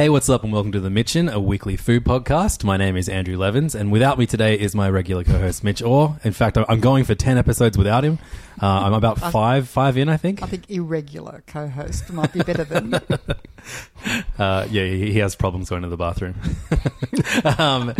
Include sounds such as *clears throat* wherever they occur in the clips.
Hey, what's up, and welcome to The Mitchen, a weekly food podcast. My name is Andrew Levins, and without me today is my regular co-host Mitch Orr. In fact, I- I'm going for ten episodes without him. Uh, I'm about five, five in, I think. I think irregular co-host might be better than *laughs* Uh, yeah, he he has problems going to the bathroom. *laughs* um,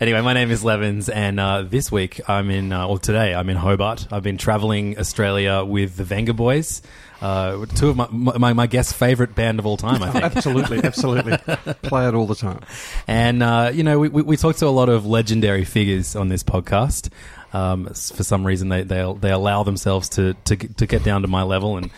anyway, my name is Levins, and uh, this week I'm in, uh, or today I'm in Hobart. I've been traveling Australia with the Vengaboys, uh, two of my, my my guests' favorite band of all time. I think. Absolutely, absolutely. *laughs* Play it all the time. And, uh, you know, we, we, we talk to a lot of legendary figures on this podcast. Um, for some reason, they, they, they allow themselves to, to, to get down to my level and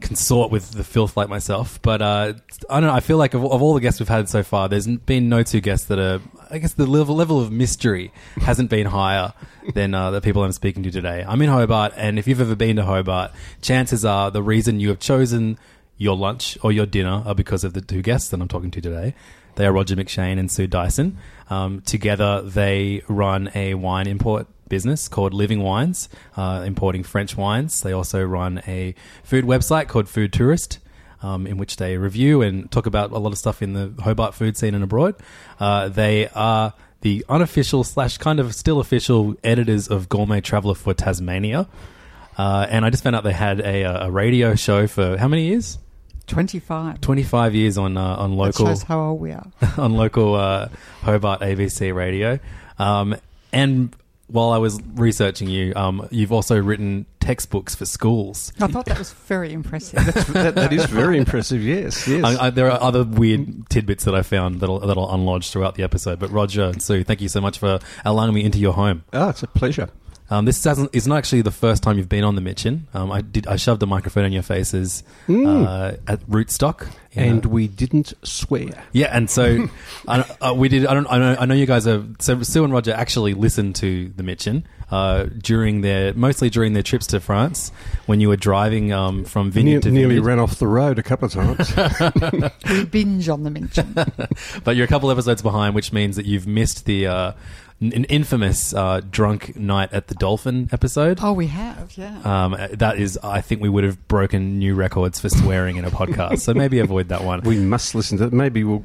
consort with the filth like myself. But uh, I don't know. I feel like of, of all the guests we've had so far, there's been no two guests that are, I guess, the level, level of mystery hasn't been higher than uh, the people I'm speaking to today. I'm in Hobart, and if you've ever been to Hobart, chances are the reason you have chosen your lunch or your dinner are because of the two guests that I'm talking to today. They are Roger McShane and Sue Dyson. Um, together, they run a wine import business called Living Wines, uh, importing French wines. They also run a food website called Food Tourist. Um, in which they review and talk about a lot of stuff in the Hobart food scene and abroad. Uh, they are the unofficial slash kind of still official editors of Gourmet Traveller for Tasmania. Uh, and I just found out they had a, a radio show for how many years? 25. 25 years on uh, on That local shows how old we are. *laughs* on local uh, Hobart ABC radio. Um, and while I was researching you, um, you've also written textbooks for schools. I thought that was very impressive. That, that is very impressive. Yes, yes. I, I, there are other weird tidbits that I found that'll, that'll unlodge throughout the episode. But Roger and Sue, thank you so much for allowing me into your home. oh, it's a pleasure. Um, this doesn't, is not actually the first time you've been on the Mitchen. Um, I did. I shoved a microphone in your faces uh, at Rootstock, And a- we didn't swear. Yeah, and so *laughs* I, uh, we did. I don't. I know. I know you guys are. So Sue and Roger actually listened to the Mitchen uh, during their mostly during their trips to France when you were driving um, from vineyard Ne- to nearly vineyard. ran off the road a couple of times. we *laughs* binge on the Mitchen. *laughs* But you're a couple episodes behind, which means that you've missed the uh, an infamous uh, drunk night at the Dolphin episode. Oh, we have, yeah. Um, that is, I think we would have broken new records for swearing in a podcast. So maybe avoid that one. we must listen to it. Maybe we'll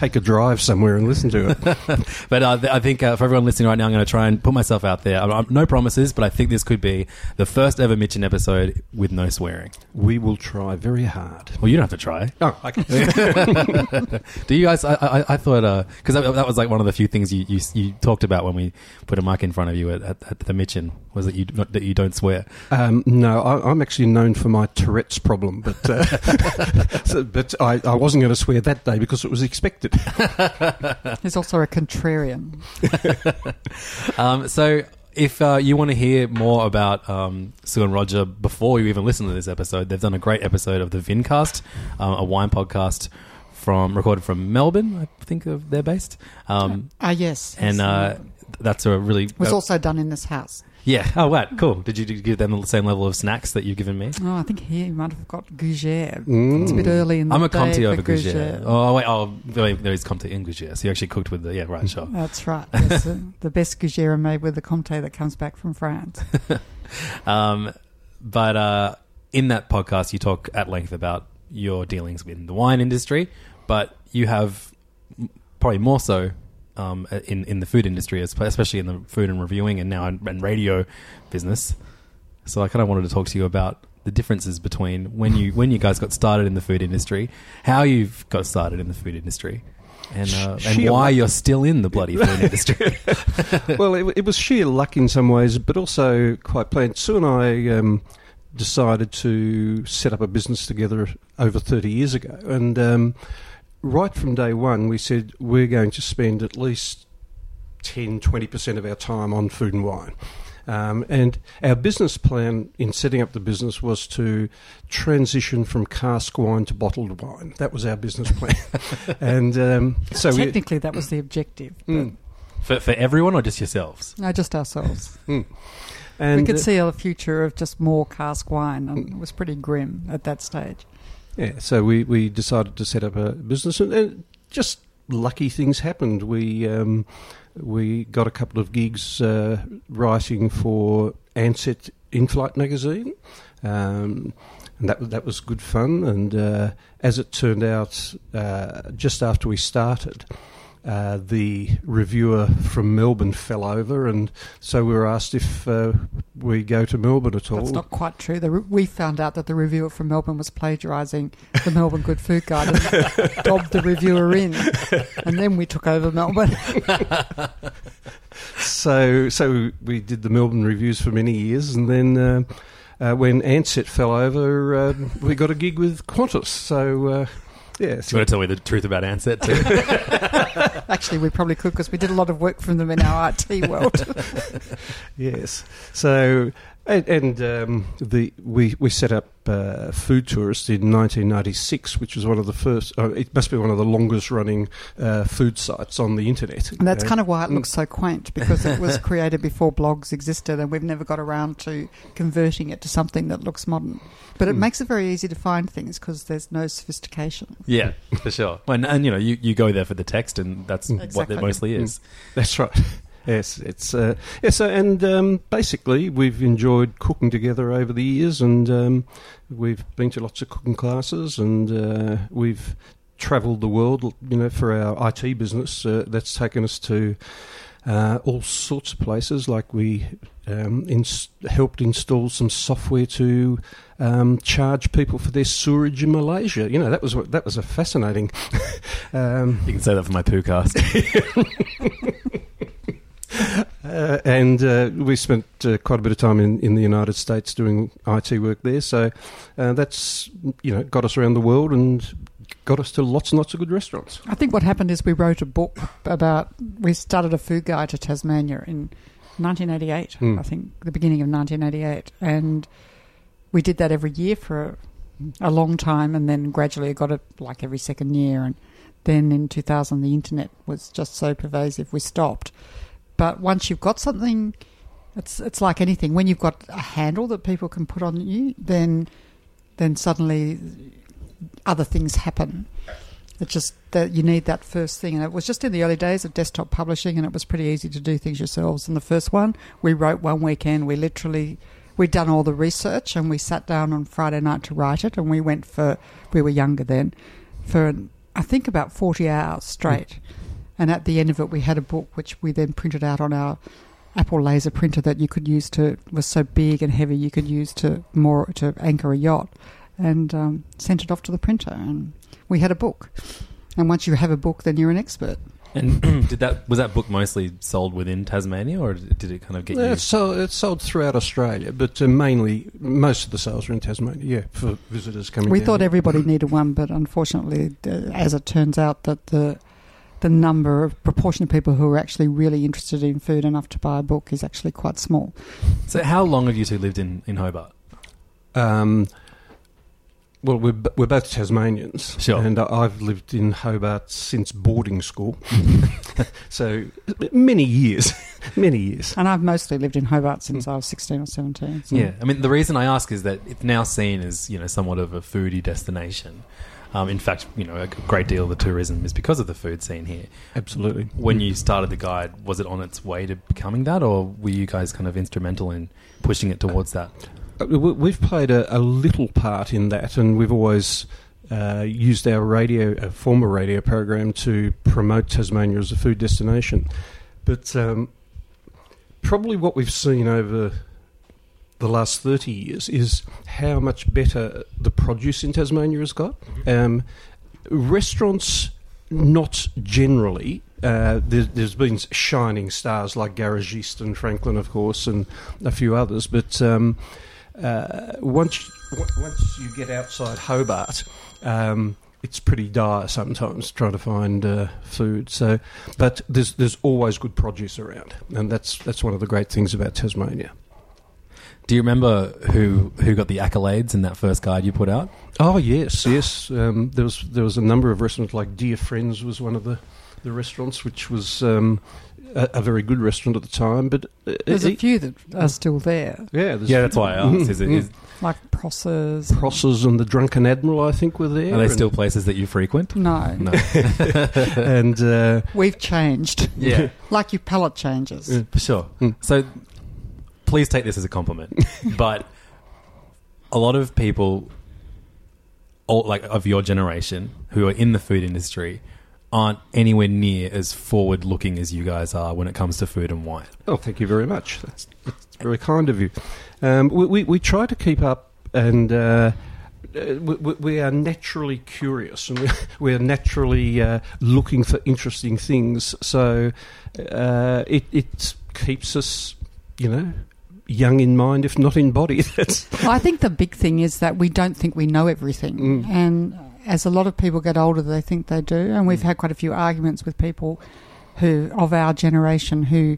take a drive somewhere and listen to it. *laughs* But uh, th- I think uh, for everyone listening right now, I'm going to try and put myself out there. I, I, no promises, but I think this could be the first ever Mitchen episode with no swearing. we will try very hard. Well, you don't have to try. Oh, okay. *laughs* Do you guys? I, I, I thought because that, that was like one of the few things you, you you talked about when we put a mic in front of you at, at, at the Mitchen was that you not, that you don't swear. Um, no, I, I'm actually known for my Tourette's problem, but uh, *laughs* so- but I, I wasn't going to swear that day because it was expected. *laughs* He's also a contrarian. *laughs* Um, so if uh, you want to hear more about um, Sue and Roger before you even listen to this episode, they've done a great episode of the Vincast, um, a wine podcast from recorded from Melbourne. I think of- they're based. Um, Ah, yes. and yes, uh, that's a really it was uh, also done in this house. Yeah. Oh, wow, cool. Did you give them the same level of snacks that you've given me? Oh, I think he might have got Gougere. Mm. It's a bit early in the I'm a day Comte for over Gougere. Gougere. Oh wait, oh wait, there is Comte in Gougere. So you actually cooked with the yeah, right, sure. That's right. Yes, *laughs* the best Gougere made with the Comte that comes back from France. *laughs* Um, but uh, in that podcast, you talk at length about your dealings with the wine industry, but you have probably more so um, in in the food industry, especially in the food and reviewing, and now in, and radio business. So I kind of wanted to talk to you about the differences between when you when you guys got started in the food industry, how you've got started in the food industry, and uh, and why luck. you're still in the bloody food *laughs* industry. *laughs* well, it, it was sheer luck in some ways, but also quite planned. Sue and I um, decided to set up a business together over 30 years ago. And um, right from day one, we said we're going to spend at least 10, 20% of our time on food and wine. Um, and our business plan in setting up the business was to transition from cask wine to bottled wine. That was our business plan. *laughs* and um, so we, Technically, that was the objective. Mm. for for everyone or just yourselves? No, just ourselves. *laughs* and we could uh, see a future of just more cask wine, and it was pretty grim at that stage. Yeah, so we, we decided to set up a business, and, and just lucky things happened. We um, we got a couple of gigs uh, writing for Ansett In-Flight magazine, um, and that that was good fun. And uh, as it turned out, uh, just after we started. Uh, the reviewer from Melbourne fell over, and so we were asked if uh, we go to Melbourne at all. That's not quite true. The, re- we found out that the reviewer from Melbourne was plagiarising the Melbourne Good Food Guide and *laughs* dobbed the reviewer in. And then we took over Melbourne. *laughs* so so we did the Melbourne reviews for many years, and then uh, uh, when Ansett fell over, uh, we got a gig with Qantas. So uh, yeah, Do you want to tell me the truth about Ansett too? *laughs* Actually, we probably could because we did a lot of work from them in our IT world. *laughs* yes. So and, and um, the we we set up uh, Food Tourist in 1996, which was one of the first. Uh, it must be one of the longest running uh, food sites on the internet. And that's Uh, kind of why it looks so quaint because it was created before blogs existed and we've never got around to converting it to something that looks modern. But it Hmm. makes it very easy to find things because there's no sophistication. yeah, for sure. And, and you know, you, you go there for the text, and that's what it mostly is. That's right. Yes, it's uh, so, and um, basically we've enjoyed cooking together over the years, and um, we've been to lots of cooking classes, and uh, we've travelled the world. You know, for our IT business, uh, that's taken us to uh, all sorts of places. Like we um, ins- helped install some software to um, charge people for their sewerage in Malaysia. You know, that was that was a fascinating. *laughs* um, You can say that for my poo cast. *laughs* Uh, and uh, we spent uh, quite a bit of time in, in the United States doing IT work there. So uh, that's you know got us around the world and got us to lots and lots of good restaurants. I think what happened is we wrote a book about, we started a food guide to Tasmania in 1988, Hmm. I think, the beginning of 1988. And we did that every year for a, a long time and then gradually got it like every second year. And then in 2000, the internet was just so pervasive, we stopped. But once you've got something, it's it's like anything. When you've got a handle that people can put on you, then then suddenly other things happen. It's just that you need that first thing. And it was just in the early days of desktop publishing, and it was pretty easy to do things yourselves. And the first one, we wrote one weekend. We literally, we'd done all the research, and we sat down on Friday night to write it. And we went for, we were younger then, for I think about 40 hours straight. And at the end of it, we had a book which we then printed out on our Apple laser printer that you could use to was so big and heavy you could use to more to anchor a yacht, and um, sent it off to the printer, and we had a book. And once you have a book, then you're an expert. and *clears throat* did that was that book mostly sold within Tasmania, or did it kind of get Yeah, you? it's, sold, it's sold throughout Australia, but uh, mainly most of the sales are in Tasmania. Yeah, for visitors coming. We down thought here. everybody needed one, but unfortunately, uh, as it turns out, that the the number of proportion of people who are actually really interested in food enough to buy a book is actually quite small. So, how long have you two lived in in Hobart? Um, well, we're, we're both Tasmanians, Sure. and I- I've lived in Hobart since boarding school, *laughs* *laughs* so many years, *laughs* many years. And I've mostly lived in Hobart since I was 16 or 17. so- Yeah, I mean the reason I ask is that it's now seen as you know somewhat of a foodie destination. Um, in fact, you know a great deal of the tourism is because of the food scene here. Absolutely. When you started the guide, was it on its way to becoming that, or were you guys kind of instrumental in pushing it towards that? Uh, we- We've played a, a little part in that, and we've always uh, used our radio, a former radio program, to promote Tasmania as a food destination. But um, probably what we've seen over the last 30 years is how much better the produce in Tasmania has got. Um, restaurants, not generally. Uh, there, there's been shining stars like Garagiste and Franklin, of course, and a few others. But um, uh, once w- once you get outside Hobart, um, it's pretty dire sometimes trying to find uh, food. So, but there's there's always good produce around, and that's that's one of the great things about Tasmania. Do you remember who who got the accolades in that first guide you put out? Oh yes, yes. Um, there was there was a number of restaurants like Dear Friends was one of the, the restaurants, which was um, a, a very good restaurant at the time. But uh, There's a few that are still there, yeah, there's Yeah, that's why I asked. Is it, is, like Prosser's. Prosser's and the Drunken Admiral, I think, were there. are they still places that you frequent? No, No. *laughs* and uh, we've changed. Yeah. *laughs* like your palate changes. Yeah. For sure. Mm. So please take this as a compliment. *laughs* but a lot of people all, like of your generation who are in the food industry aren't anywhere near as forward looking as you guys are when it comes to food and wine. Oh, thank you very much. That's, that's very kind of you. Um, we, we, we try to keep up, and uh, uh, we, we- we are naturally curious, and we, *laughs* we are naturally uh, looking for interesting things. So uh, it, it keeps us, you know, young in mind, if not in body. *laughs* That's I think the big thing is that we don't think we know everything. Mm. And as a lot of people get older, they think they do. And Mm. we've had quite a few arguments with people who, of our generation, who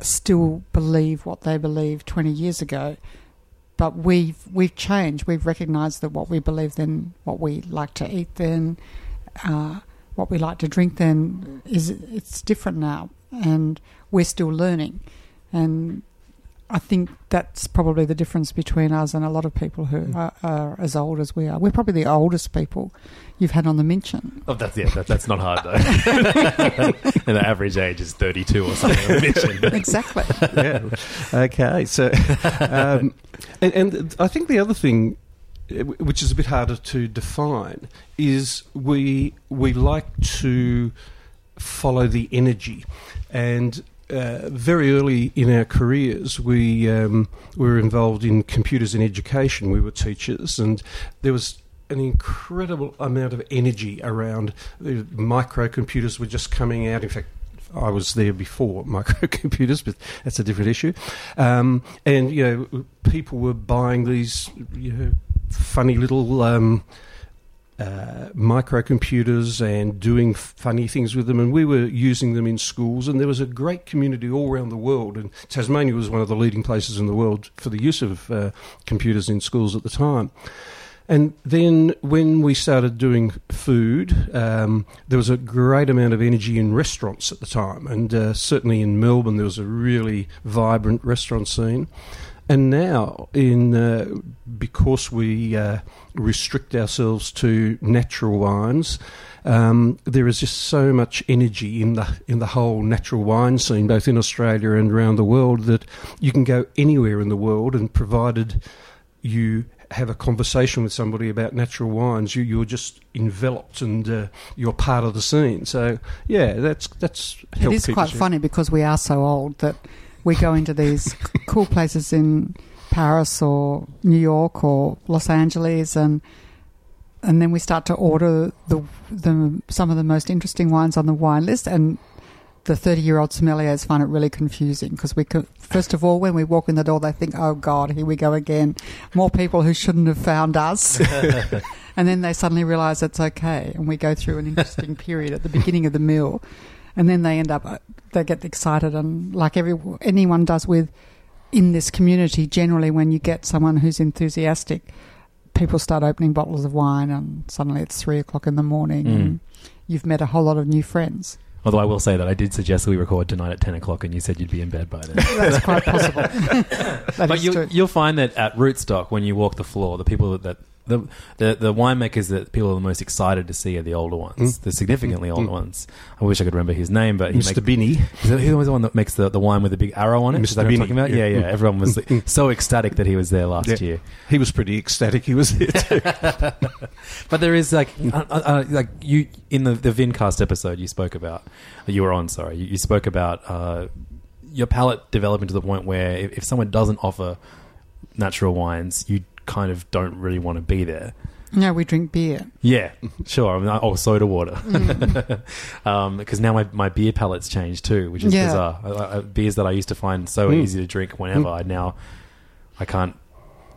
still believe what they believed 20 years ago. But we've, we've changed. We've recognised that what we believe then, what we like to eat then, uh, what we like to drink then, is it's different now. And we're still learning. And I think that's probably the difference between us and a lot of people who are, are as old as we are. We're probably the oldest people you've had on the Mitchen. Oh, that's yeah, that, that's not hard though. *laughs* and the average age is thirty-two or something. on the Mitchen. *laughs* Exactly. yeah. Okay. So, um, and, and I think the other thing, uh, which is a bit harder to define, is we we like to follow the energy, and. Uh, very early in our careers, we um, were involved in computers in education. We were teachers, and there was an incredible amount of energy around. The microcomputers were just coming out. In fact, I was there before *laughs* microcomputers, but that's a different issue. Um, and you know, people were buying these you know, funny little um, uh, microcomputers and doing funny things with them, and we were using them in schools. And there was a great community all around the world, and Tasmania was one of the leading places in the world for the use of uh, computers in schools at the time. And then when we started doing food, um, there was a great amount of energy in restaurants at the time. And uh, certainly in Melbourne, there was a really vibrant restaurant scene. And now, in uh, because we uh, restrict ourselves to natural wines, um, there is just so much energy in the in the whole natural wine scene, both in Australia and around the world, that you can go anywhere in the world, and provided you have a conversation with somebody about natural wines, you, you're just enveloped and uh, you're part of the scene. So yeah, that's that's it is quite funny because we are so old that we go into these cool places in Paris or New York or Los Angeles and and then we start to order the the some of the most interesting wines on the wine list and the 30 year old sommeliers find it really confusing because we could, first of all, when we walk in the door, they think, oh God, here we go again. More people who shouldn't have found us. *laughs* and then they suddenly realize it's okay. And we go through an interesting period at the beginning of the meal. And then they end up, uh, they get excited. And like every, anyone does with, in this community, generally when you get someone who's enthusiastic, people start opening bottles of wine and suddenly it's three o'clock in the morning Mm. and you've met a whole lot of new friends. Although I will say that I did suggest that we record tonight at ten o'clock, and you said you'd be in bed by then. *laughs* That's quite possible. *laughs* That but you, true. you'll find that at Rootstock, when you walk the floor, the people that, that the, the the winemakers that people are the most excited to see are the older ones, the significantly older ones. I wish I could remember his name, but he Mr. makes, Binny. Is that- He was the one that makes the, the wine with the big arrow on it. Mr. that what I'm talking about? Yeah, yeah. yeah. Everyone was so ecstatic that he was there last Yeah. year. He was pretty ecstatic. He was there *laughs* too. *laughs* But there is like, uh, uh, like you in the the Vincast episode you spoke about. You were on, sorry. You, you spoke about uh, your palate developing to the point where if, if someone doesn't offer natural wines, you kind of don't really want to be there. No, we drink beer. Yeah, sure. I mean, oh, soda water. Mm. *laughs* Because now my, my beer palate's changed too, which is Yeah. bizarre. I, I, beers that I used to find so Mm. easy to drink whenever, I now I can't.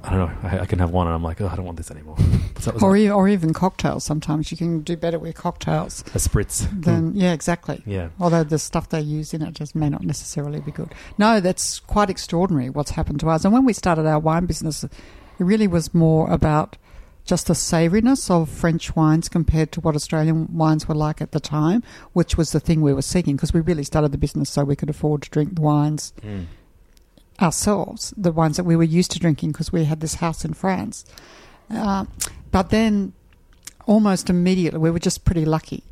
I don't know. I, I can have one, and I'm like, oh, I don't want this anymore. *laughs* That? Or, that? e- or even cocktails. Sometimes you can do better with cocktails a spritz. than yeah, exactly. Yeah. Although the stuff they use in it just may not necessarily be good. No, that's quite extraordinary what's happened to us. And when we started our wine business, it really was more about just the savouriness of French wines compared to what Australian wines were like at the time, which was the thing we were seeking because we really started the business so we could afford to drink the wines Mm. ourselves, the ones that we were used to drinking because we had this house in France. Uh, but then, almost immediately, we were just pretty lucky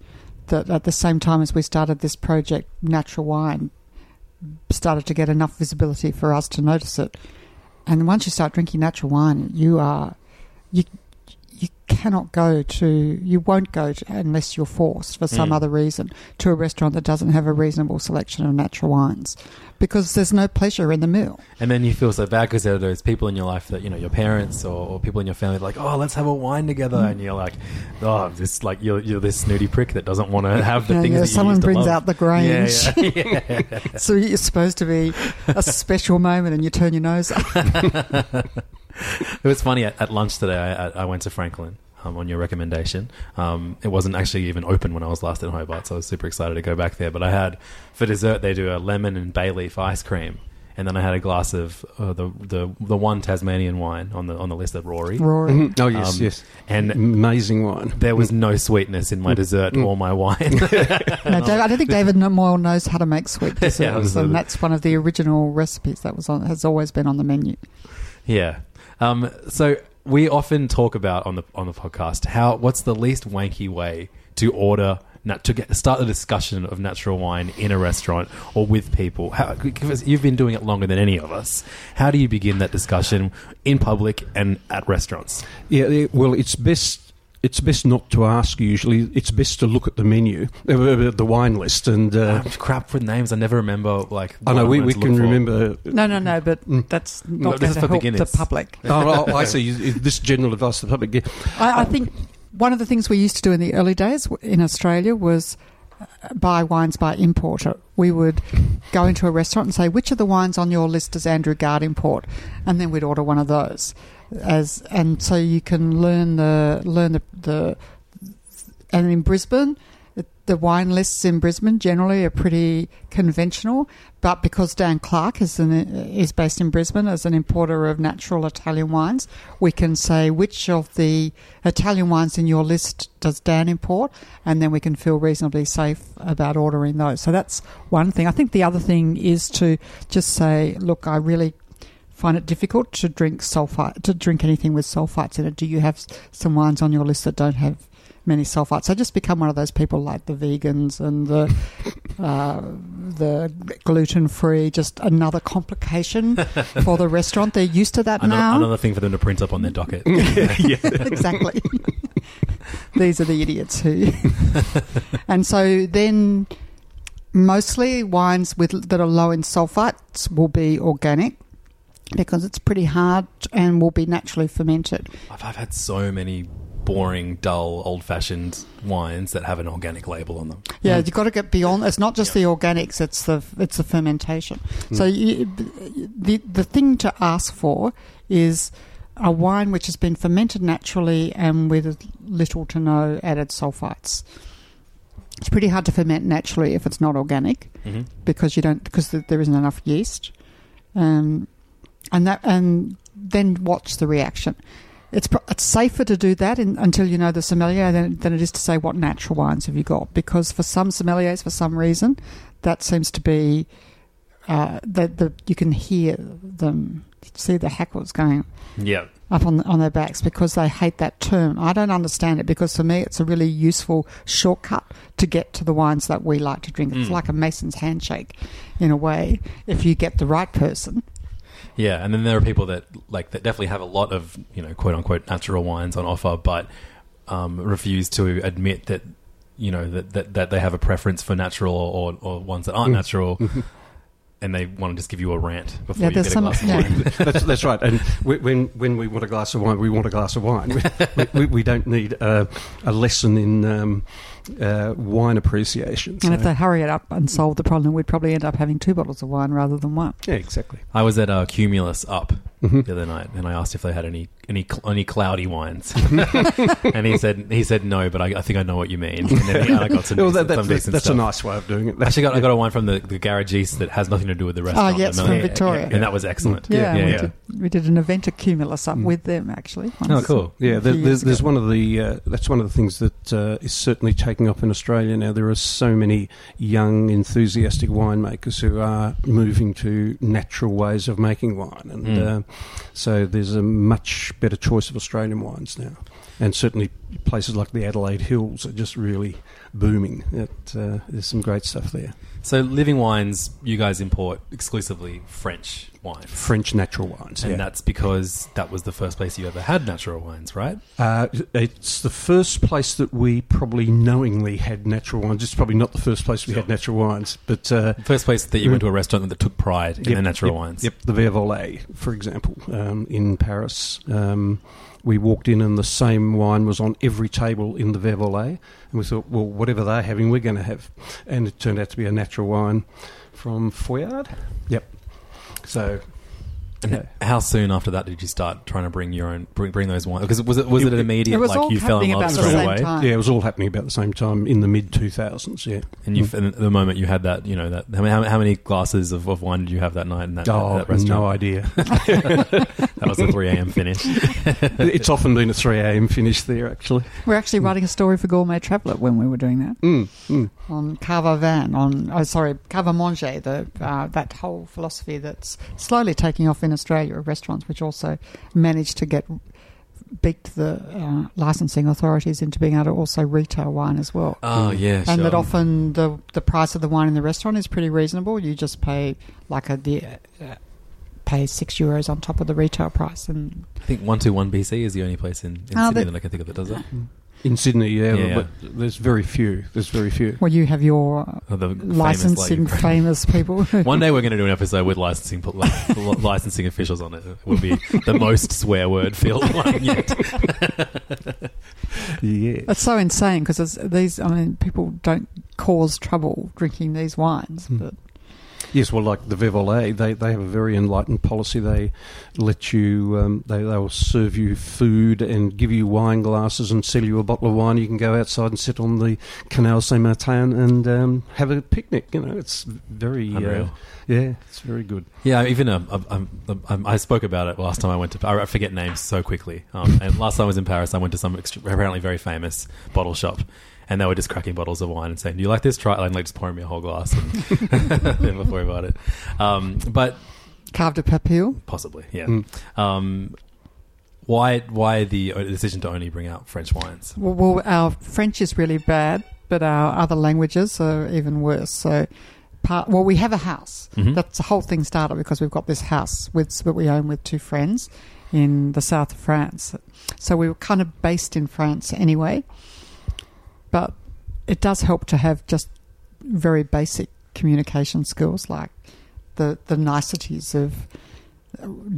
that at the same time as we started this project, Natural Wine started to get enough visibility for us to notice it. And once you start drinking natural wine, you are you you cannot go to you won't go to, unless you're forced for some Mm. other reason to a restaurant that doesn't have a reasonable selection of natural wines because there's no pleasure in the meal. And then you feel so bad because there are those people in your life that you know, your parents or, or people in your family, like, oh, let's have a wine together, Mm. and you're like, oh, this like you're you're this snooty prick that doesn't want to have the Yeah, things yeah, that you someone brings out the Grange. Yeah, *laughs* *laughs* yeah. So you're supposed to be a special moment and you turn your nose up. *laughs* It was funny at, at lunch today. I, I- I went to Franklin um, on your recommendation. Um, it wasn't actually even open when I was last in Hobart, so I was super excited to go back there. But I had for dessert they do a lemon and bay leaf ice cream, and then I had a glass of uh, the the the one Tasmanian wine on the on the list of Rory. Rory. Mhm. Oh yes, Um, yes, and amazing wine. there was no sweetness in my dessert or my wine. *laughs* No, Dave, I don't think David Moyle knows how to make sweet *laughs* desserts, absolutely. and that's one of the original recipes that was on has always been on the menu. Yeah. Um, so we often talk about on the on the podcast how what's the least wanky way to order nat- to get start the discussion of natural wine in a restaurant or with people. How, you've been doing it longer than any of us. How do you begin that discussion in public and at restaurants? Yeah, well, it's best. It's best not to ask. Usually, it's best to look at the menu, uh, uh, the wine list, and uh, Um, crap with names. I never remember like. I know we, we can look for. remember. No, no, no, but Mm. that's not this going to for help the public. *laughs* oh, oh, I see. This general advice to the public. Yeah. I, I think one of the things we used to do in the early days in Australia was uh, buy wines by importer. We would go into a restaurant and say, "Which of the wines on your list does Andrew Guard import?" And then we'd order one of those. As and so you can learn the learn the, the and in Brisbane, the- wine lists in Brisbane generally are pretty conventional. But because Dan Clark is an, is based in Brisbane as an importer of natural Italian wines, we can say which of the Italian wines in your list does Dan import, and then we can feel reasonably safe about ordering those. So that's one thing. I think the other thing is to just say, look, I really find it difficult to drink sulfite to drink anything with sulfites in it. Do you have some wines on your list that don't have many sulfites? So just become one of those people like the vegans and the *laughs* uh, the gluten free. Just another complication *laughs* for the restaurant. They're used to that Another, now. another thing for them to print up on their docket. *laughs* exactly. These are the idiots who. and so then, mostly wines with that are low in sulfites will be organic because it's pretty hard and will be naturally fermented. I've, I've had so many boring, dull, old-fashioned wines that have an organic label on them. Yeah, you've got to get beyond. It's not just the organics; it's the it's the fermentation. So you, the the thing to ask for is a wine which has been fermented naturally and with little to no added sulfites. It's pretty hard to ferment naturally if it's not organic Mm-hmm. because you don't because there isn't enough yeast, um, and that and then watch the reaction. It's it's safer to do that in, until you know the sommelier than, than it is to say what natural wines have you got because for some sommeliers for some reason that seems to be uh, that the you can hear them see the hackles going Yeah. up on on their backs because they hate that term. I don't understand it because for me it's a really useful shortcut to get to the wines that we like to drink. It's Mm. like a mason's handshake in a way if you get the right person. Yeah, and then there are people that like that definitely have a lot of you know quote unquote natural wines on offer, but um, refuse to admit that you know that, that that they have a preference for natural or, or ones that aren't Mm. natural. *laughs* and they want to just give you a rant before Yeah, you get a some- glass of yeah. wine. *laughs* that's, that's right. And we- when when we want a glass of wine, we want a glass of wine. We, we, we don't need a, a lesson in um, uh, wine appreciation. And if they hurry it up and solve the problem, we'd probably end up having two bottles of wine rather than one. yeah, exactly. I was at uh, Cumulus Up Mhm. the other night, and I asked if they had any any cl- any cloudy wines, *laughs* and he said he said no, but I, I think I know what you mean. And then I got some, *laughs* Well, decent, that, some that, decent that's a nice way of doing it. I actually got I got a wine from the, the Garagiste that has nothing to do with the restaurant. Oh, yes, and from that- Victoria. and that was excellent. Yeah, yeah, we, yeah. Did, we did an event at Cumulus up Mm. with them actually. Oh, cool. Yeah, there, there's, years there's one of the uh, that's one of the things that uh, is certainly taking off in Australia now. There are so many young, enthusiastic winemakers who are moving to natural ways of making wine, and Mm. uh, so there's a much better choice of Australian wines now. And certainly places like the Adelaide Hills are just really booming. It, uh, there's some great stuff there. So, Living Wines, you guys import exclusively French wines. French natural wines, And yeah. that's because that was the first place you ever had natural wines, right? Uh, it's the first place that we probably knowingly had natural wines. It's probably not the first place we Sure. had natural wines, but uh, The first place that you went to a restaurant that took pride in Yep, the natural yep, wines. Yep, the Verre Volé, for example, um, in Paris. Um, we walked in and the same wine was on every table in the Verre Volé, and we thought, well, whatever they're having, we're going to have. And it turned out to be a natural wine from Foillard. Yep. So, And yeah. how soon after that did you start trying to bring your own bring, bring those wines? Because was it was it, It- an immediate It was like all you fell in love straight away, time. yeah, it was all happening about the same time in the mid 2000s, yeah. and you and the moment you had that you know that how many, how many glasses of, of wine did you have that night in that, Oh, that restaurant? no idea. *laughs* that was a three a.m. finish. *laughs* it's often been a 3 a.m. finish there, actually. We're actually writing a story for Gourmet Traveller when we were doing that Mm, mm. on cave à vin, on oh sorry, cave à manger, the uh, that whole philosophy that's slowly taking off in Australia restaurants, which also managed to get beat the uh, licensing authorities into being able to also retail wine as well. Oh yeah, and sure. that often the the price of the wine in the restaurant is pretty reasonable. You just pay like a the, uh, pay six euros on top of the retail price, and I think one two one BC is the only place in, in Oh, Sydney that- that I can think of that does that. In Sydney, yeah, Yeah. but there's very few. There's very few. well, you have your uh, Oh, the licensing like- famous people. *laughs* One day we're going to do an episode with licensing li- li- *laughs* licensing officials on it. It will be the most swear word filled one yet. *laughs* Yeah. It's so insane because these. I mean, people don't cause trouble drinking these wines, Hmm. but Yes, well, like the Verre Volé, they they have a very enlightened policy. They let you, um, they they will serve you food and give you wine glasses and sell you a bottle of wine. You can go outside and sit on the Canal Saint Martin and um, have a picnic. You know, it's very, uh, yeah, it's very good. Yeah, even um, um, um, I spoke about it last time I went to. I forget names so quickly. Um, and last time I was in Paris, I went to some extre- apparently very famous bottle shop, and they were just cracking bottles of wine and saying, "Do you like this? Try it." And like just pouring me a whole glass and never worry about it. Um, but carved a papille. possibly, yeah. Mm. Um, why why the decision to only bring out French wines? Well, well, our French is really bad, but our other languages are even worse. So, part well, we have a house. Mhm. That's the whole thing started because we've got this house with that we own with two friends in the south of France. So we were kind of based in France anyway, but it does help to have just very basic communication skills like the the niceties of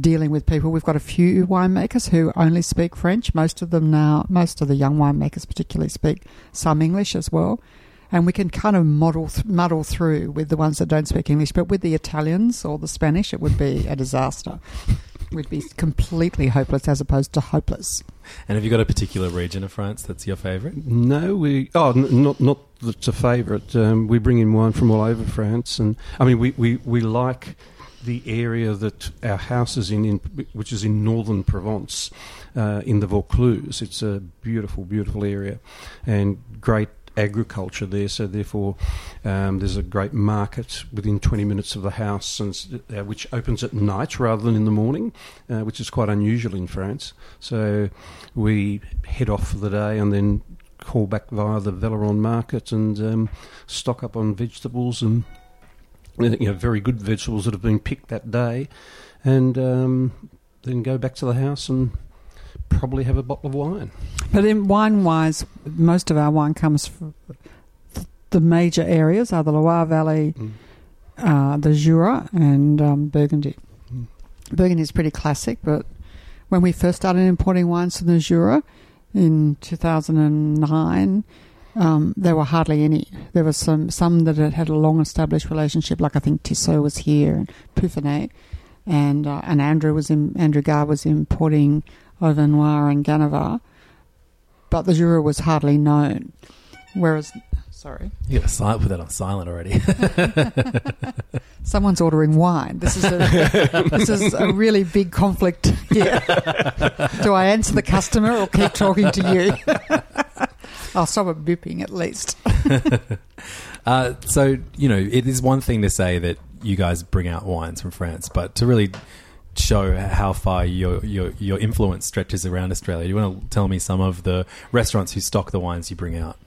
dealing with people. We've got a few winemakers who only speak French. Most of them now, most of the young winemakers particularly speak some English as well. And we can kind of model, th- muddle through with the ones that don't speak English. But with the Italians or the Spanish, it would be a disaster. *laughs* We'd be completely hopeless as opposed to hopeless. And have you got a particular region of France that's your favourite? No, we oh n- not not that's a favourite. Um, we bring in wine from all over France, and I mean we, we, we like the area that our house is in, in which is in northern Provence, uh, in the Vaucluse. It's a beautiful, beautiful area, and great agriculture there. So therefore, um, there's a great market within 20 minutes of the house, and, uh, which opens at night rather than in the morning, uh, which is quite unusual in France. So we head off for the day and then call back via the Valeron market and um, stock up on vegetables and uh, you know very good vegetables that have been picked that day, and um, then go back to the house and probably have a bottle of wine. But in wine wise, most of our wine comes from the major areas are the Loire Valley, uh, the Jura and um, Burgundy. Burgundy is pretty classic, but when we first started importing wines from the Jura in 2009, um, there were hardly any. There were some some that had had a long established relationship, like I think Tissot was here and Puffeney, and uh, and Andrew was in Andrew Guard was importing Overnoy and Ganevat, but the Jura was hardly known. Whereas, sorry, You got to put that on silent already. *laughs* someone's ordering wine. This is a, *laughs* this is a really big conflict here. Do I answer the customer or keep talking to you? *laughs* I'll stop it bipping at least. Uh, so you know, it is one thing to say that you guys bring out wines from France, but to really show how far your your your influence stretches around Australia, do you want to tell me some of the restaurants who stock the wines you bring out?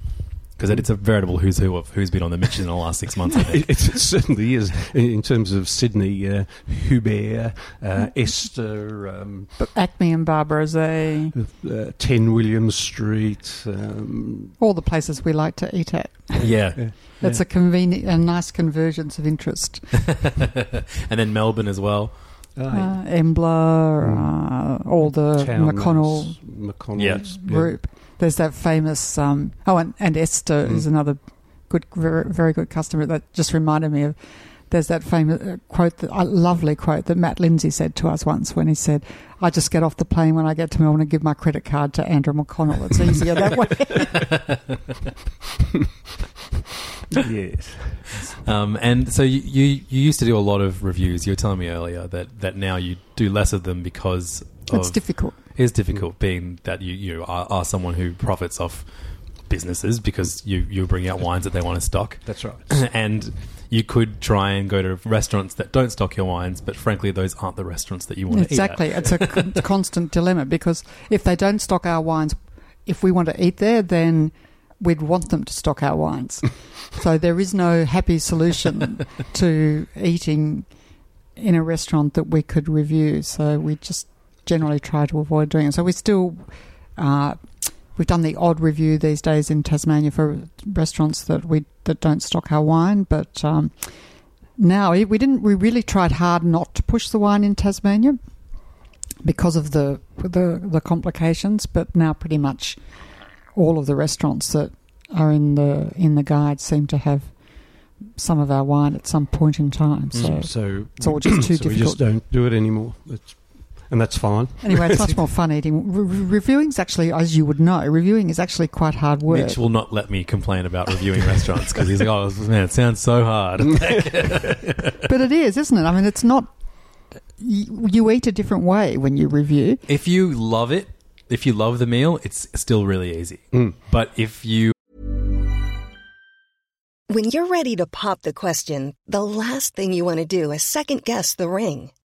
Because it's a veritable who's who of who's been on the Mitchen in the last six months. I think. It, *laughs* it certainly is in in terms of Sydney, uh, Hubert, uh, Ester, um, Acme and Barbarossa, uh, 10 William Street. Um, all the places we like to eat at. yeah, It's a convenient, a nice convergence of interest. *laughs* and then Melbourne as well. Uh, Embla, uh, all the Chalmers, McConnell McConnell's, group. There's that famous. Um, oh, and, and Ester is another good, very, very good customer. That just reminded me of. There's that famous uh, quote, that, a lovely quote that Matt Lindsay said to us once when he said, "I just get off the plane when I get to Melbourne and give my credit card to Andrew McConnell. It's easier that way." *laughs* yes. Um, and so you, you you used to do a lot of reviews. You were telling me earlier that, that now you do less of them because of it's difficult. It is difficult, being that you you are, are someone who profits off businesses because you you bring out wines that they want to stock. *laughs* That's right. *clears throat* and you could try and go to restaurants that don't stock your wines, but frankly, those aren't the restaurants that you want Exactly. to eat. Exactly, it's a *laughs* constant dilemma because if they don't stock our wines, if we want to eat there, then we'd want them to stock our wines. *laughs* so there is no happy solution to eating in a restaurant that we could review. So we just generally try to avoid doing it. So we still. Uh, We've done the odd review these days in Tasmania for restaurants that we that don't stock our wine, but um, now we didn't. We really tried hard not to push the wine in Tasmania because of the the, the complications. But now, pretty much all of the restaurants that are in the in the guide seem to have some of our wine at some point in time. So So it's all just too *coughs* so we difficult. just don't do it anymore. It's, and that's fine. anyway, it's much *laughs* more fun eating. Re- re- reviewing's actually, as you would know, reviewing is actually quite hard work. Mitch will not let me complain about reviewing restaurants because he's like, "Oh man, it sounds so hard." *laughs* But it is, isn't it? I mean, it's not. You, you eat a different way when you review. if you love it, if you love the meal, it's still really easy. Mm. But if you When you're ready to pop the question, the last thing you want to do is second guess the ring.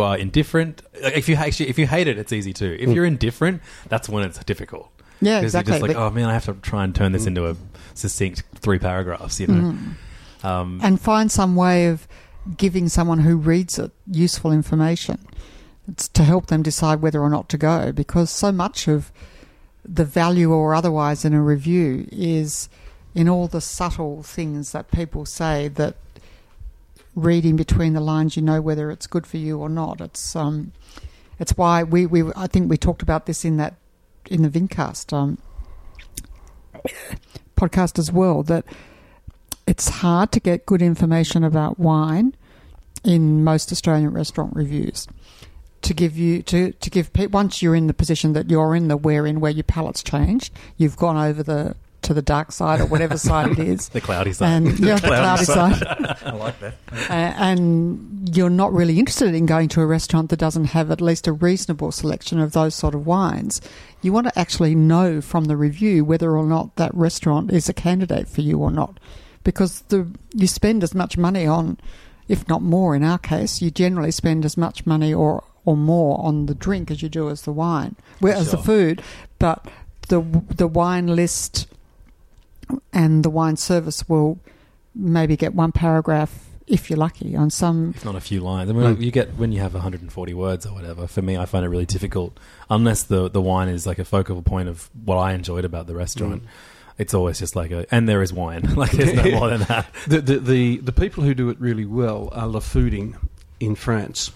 Are indifferent, if you actually if you hate it, it's easy too. If hmm. you're indifferent, that's when it's difficult. Yeah, exactly. You're just like, oh man, I have to try and turn this hmm. into a succinct three paragraphs. You know. Hmm. Um, and find some way of giving someone who reads it useful information. It's to help them decide whether or not to go because so much of the value or otherwise in a review is in all the subtle things that people say that reading between the lines you know whether it's good for you or not. It's um it's why we, we I think we talked about this in that in the Vincast um, podcast as well that it's hard to get good information about wine in most Australian restaurant reviews. To give you to to give once you're in the position that you're in the where in where your palate's changed, you've gone over the to the dark side or whatever side it is. *laughs* The cloudy side. And *laughs* yeah, the cloudy side. *laughs* I like that. Uh, and you're not really interested in going to a restaurant that doesn't have at least a reasonable selection of those sort of wines. You want to actually know from the review whether or not that restaurant is a candidate for you or not, because the you spend as much money on, if not more in our case, you generally spend as much money or or more on the drink as you do as the wine, well, as the food, but the the wine list and the wine service will maybe get one paragraph if you're lucky on some If not a few lines. I mean, like, you get when you have 140 words or whatever. For me, I find it really difficult unless the the wine is like a focal point of what I enjoyed about the restaurant. It's always just like a, and there is wine. *laughs* like there's no *laughs* more than that. The, the, the, the people who do it really well are Le Fooding in France.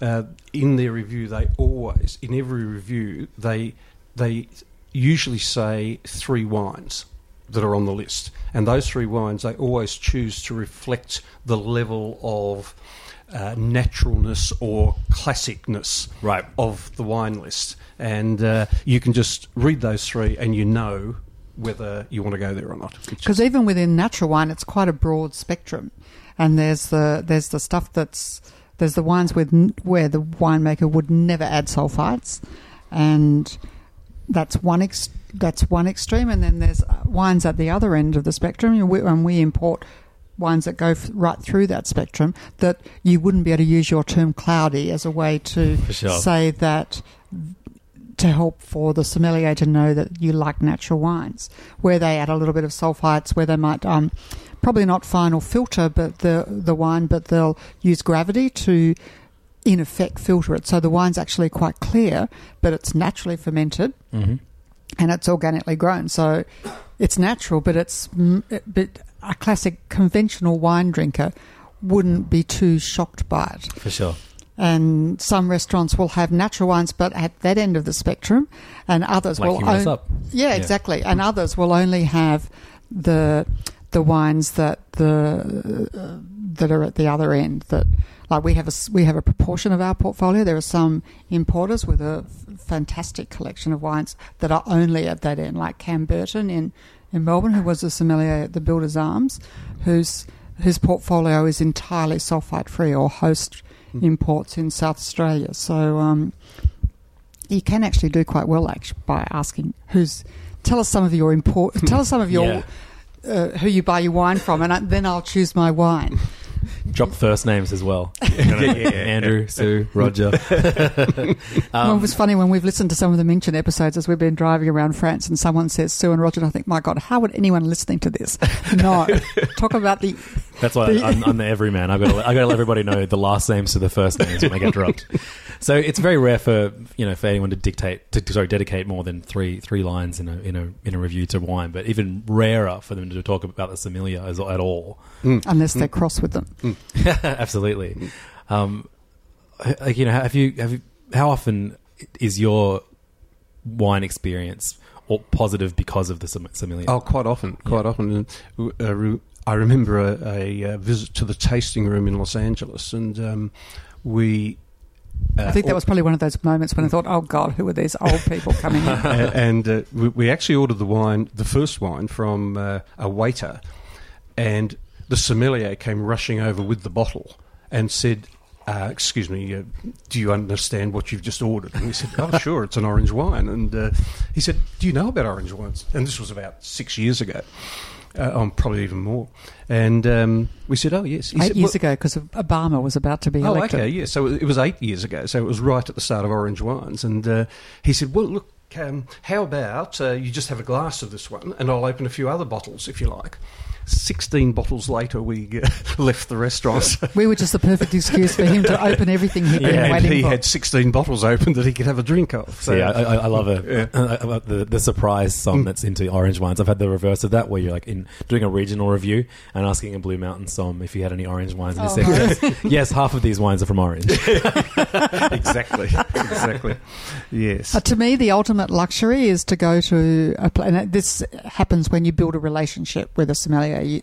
Uh, in their review, they always, in every review, they, they usually say three wines that are on the list. And those three wines, they always choose to reflect the level of uh, naturalness or classicness Right. of the wine list. And uh, you can just read those three and you know whether you want to go there or not. Because even within natural wine, it's quite a broad spectrum, and there's the there's the stuff that's there's the wines with where the winemaker would never add sulfites, and that's one ex- that's one extreme, and then there's uh, wines at the other end of the spectrum, and we, import wines that go right through that spectrum that you wouldn't be able to use your term cloudy as a way to sure. say that to help for the sommelier to know that you like natural wines, where they add a little bit of sulfites, where they might um, probably not final filter, but the the wine, but they'll use gravity to in effect filter it. So the wine's actually quite clear, but it's naturally fermented hmm and it's organically grown. So it's natural, but it's but a classic conventional wine drinker wouldn't be too shocked by it For sure. and some restaurants will have natural wines, but at that end of the spectrum, and others Like will own- Yeah, Yeah. exactly, and others will only have the the wines that the uh, that are at the other end. That like we have a we have a proportion of our portfolio. There are some importers with a f- fantastic collection of wines that are only at that end, like Cam Burton in in Melbourne, who was a sommelier at the Builders Arms, whose whose portfolio is entirely sulfite free or host imports in South Australia. So um, you can actually do quite well actually, by asking who's. Tell us some of your import. Tell us some of your *laughs* Yeah. uh, who you buy your wine from, and I, then I'll choose my wine. *laughs* Drop first names as well. *laughs* Andrew, Sue, Roger. *laughs* well, Um, it was funny when we've listened to some of the Mitchen episodes as we've been driving around France, and someone says Sue and Roger. And I think, my God, how would anyone listening to this? *laughs* No, talk about the That's why I'm, I'm the everyman. I've got to, I've got to let everybody know the last names to the first names when they get dropped. So it's very rare for you know for anyone to dictate to sorry dedicate more than three three lines in a in a in a review to wine, but even rarer for them to talk about the sommelier as, at all. unless they're cross with them. *laughs* Absolutely. Um, like you know, have you have you, how often is your wine experience or positive because of the som- sommelier? Oh, quite often, quite often. Uh, I remember a, a, uh visit to the tasting room in Los Angeles, and um, we. Uh, I think that was probably one of those moments when I thought, "Oh God, who are these old people coming in?" *laughs* And uh, we, we actually ordered the wine, the first wine, from uh, a waiter, and the sommelier came rushing over with the bottle and said, uh, "Excuse me, uh, do you understand what you've just ordered?" And we said, "Oh, *laughs* sure, it's an orange wine." And uh, he said, "Do you know about orange wines?" And this was about six years ago. Uh, um, probably even more. And um, we said, "Oh yes." He Eight said, years "Well- ago, because Obama was about to be elected. Oh, okay, yeah. So it was eight years ago. So it was right at the start of Orange Wines. And uh, he said, Well, look, um, how about uh, you just have a glass of this one, and I'll open a few other bottles if you like. 16 bottles later, we uh, *laughs* left the restaurant. *laughs* We were just the perfect excuse for him to *laughs* open everything he'd been waiting he for. had 16 bottles open that he could have a drink of. So, yeah, I, I, I love it. Yeah. I love the the surprise som that's into orange wines. I've had the reverse of that, where you're like in doing a regional review and asking a Blue Mountain som if you had any orange wines, and Oh, he said, yes, yes, half of these wines are from Orange. exactly, exactly. Yes. Uh, to me, the ultimate luxury is to go to a pla and this happens when you build a relationship with a sommelier. You,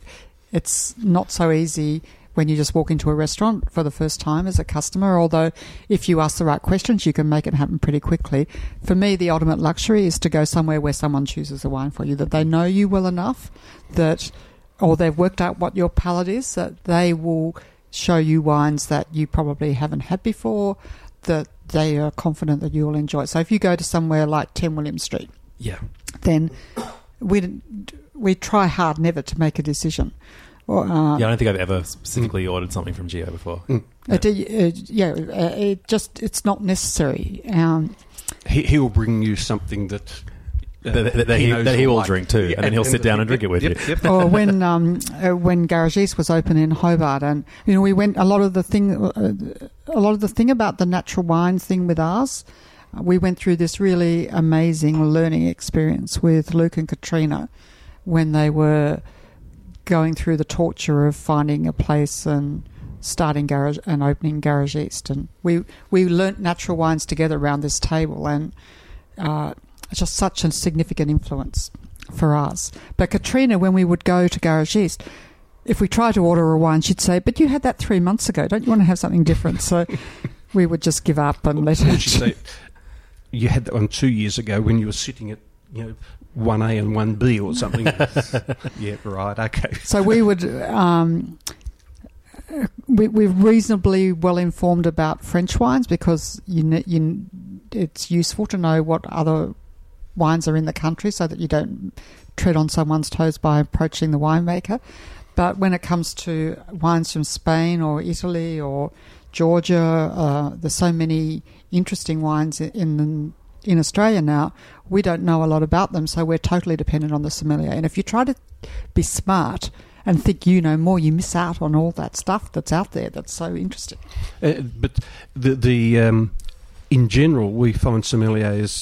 it's not so easy when you just walk into a restaurant for the first time as a customer, although if you ask the right questions, you can make it happen pretty quickly. For me, the ultimate luxury is to go somewhere where someone chooses a wine for you, that they know you well enough that, or they've worked out what your palate is, that they will show you wines that you probably haven't had before, that they are confident that you will enjoy. It. So if you go to somewhere like 10 William Street, yeah, then we we try hard never to make a decision. Or, uh, yeah. I don't think I've ever specifically ordered something from Geo before. uh, do you- uh, yeah, uh, it just it's not necessary. Um, he, he'll bring you something that. That- that- that he- knows that he you'll like. drink too, and then he'll sit down and drink it with yep, you. Yep. or when *laughs* um, uh, when Garagiste was open in Hobart, and you know we went a lot of the thing, uh, a lot of the thing about the natural wines thing with us. uh, We went through this really amazing learning experience with Luke and Katrina when they were going through the torture of finding a place and starting garage and opening Garagiste, and we we learnt natural wines together around this table, and uh, it's just such a significant influence for us. But Katrina, when we would go to Garagiste, if we tried to order a wine, she'd say, "But you had that three months ago. Don't you want to have something different?" So *laughs* we would just give up and let her. Say *laughs* you had that one two years ago when you were sitting at you know one A and one B or something? *laughs* yeah, right. Okay. So we would. Um, we, we're reasonably well informed about French wines because you, you, it's useful to know what other wines are in the country so that you don't tread on someone's toes by approaching the winemaker. But when it comes to wines from Spain or Italy or Georgia, uh, there's so many interesting wines in in Australia now. We don't know a lot about them, so we're totally dependent on the sommelier. And if you try to be smart and think you know more, you miss out on all that stuff that's out there that's so interesting. Uh, but the the um, in general, we find sommeliers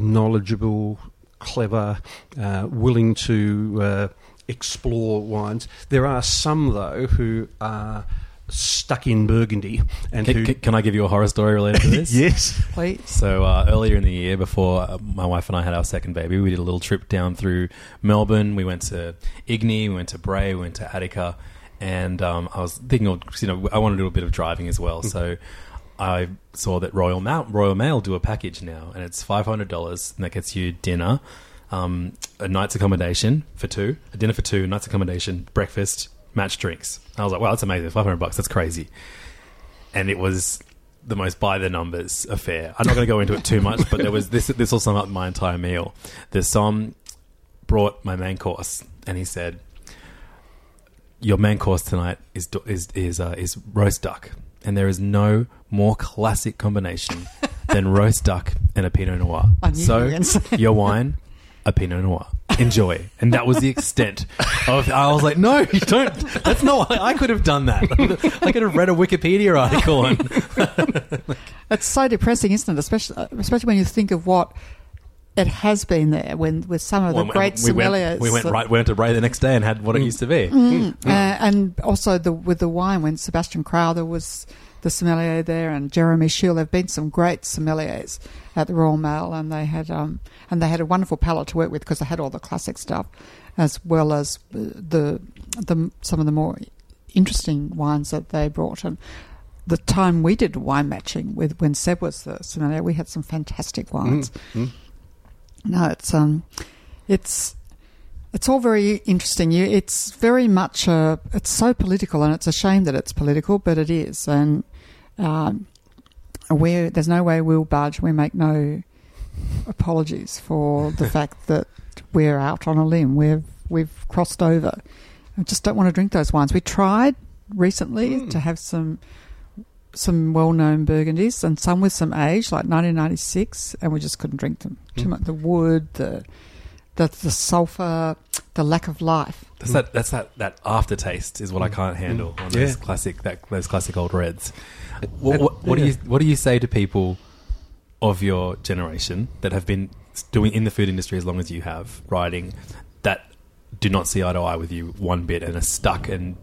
knowledgeable, clever, uh, willing to uh, explore wines. There are some though who are stuck in Burgundy and Can, who can- can I give you a horror story related to *laughs* this? yes, Please. So uh, earlier in the year, before uh, my wife and I had our second baby, we did a little trip down through Melbourne. We went to Igni, we went to Brae, we went to Attica, and um, I was thinking, of, you know, I want to do a bit of driving as well. So I saw that Royal Mail, Royal Mail do a package now, and it's five hundred dollars, and that gets you dinner, um, a night's accommodation for two, a dinner for two, night's accommodation, breakfast, match drinks. I was like, wow, that's amazing, five hundred bucks, that's crazy, and it was the most by the numbers affair. I'm not going to go into it too much, but there was this. This will sum up my entire meal. The som brought my main course, and he said, "Your main course tonight is is is uh, is roast duck, and there is no more classic combination *laughs* than roast duck and a Pinot Noir. I knew you were gonna So *laughs* your wine." A Pinot Noir. Enjoy, and that was the extent of. I was like, "No, you don't. That's not. I could have done that. *laughs* I could have read a Wikipedia article and It's so depressing, isn't it? Especially, uh, especially when you think of what it has been there when with some of the Well, great we went, sommeliers. we went right. We went to Brae the next day and had what it mm. used to be. Mm. Mm. Uh, and also the with the wine when Sebastian Crowther was the sommelier there and Jeremy Shield. There've been some great sommeliers at the Royal Mail, and they had um, and they had a wonderful palette to work with because they had all the classic stuff as well as the the some of the more interesting wines that they brought. And the time we did wine matching with when Seb was the sommelier, we had some fantastic wines. No, it's um, it's it's all very interesting. You, it's very much uh, it's so political, and it's a shame that it's political, but it is. And um, we there's no way we'll budge. We make no apologies for the *laughs* fact that we're out on a limb. We've we've crossed over. I just don't want to drink those wines. We tried recently to have some some well-known burgundies and some with some age, like 1996, and we just couldn't drink them. Too Mm. much the wood, the the, the sulfur, the lack of life. That's that. That's that. That aftertaste is what I can't handle on those Yeah. classic that those classic old reds. What, what, what do you What do you say to people of your generation that have been doing in the food industry as long as you have, writing that do not see eye to eye with you one bit and are stuck and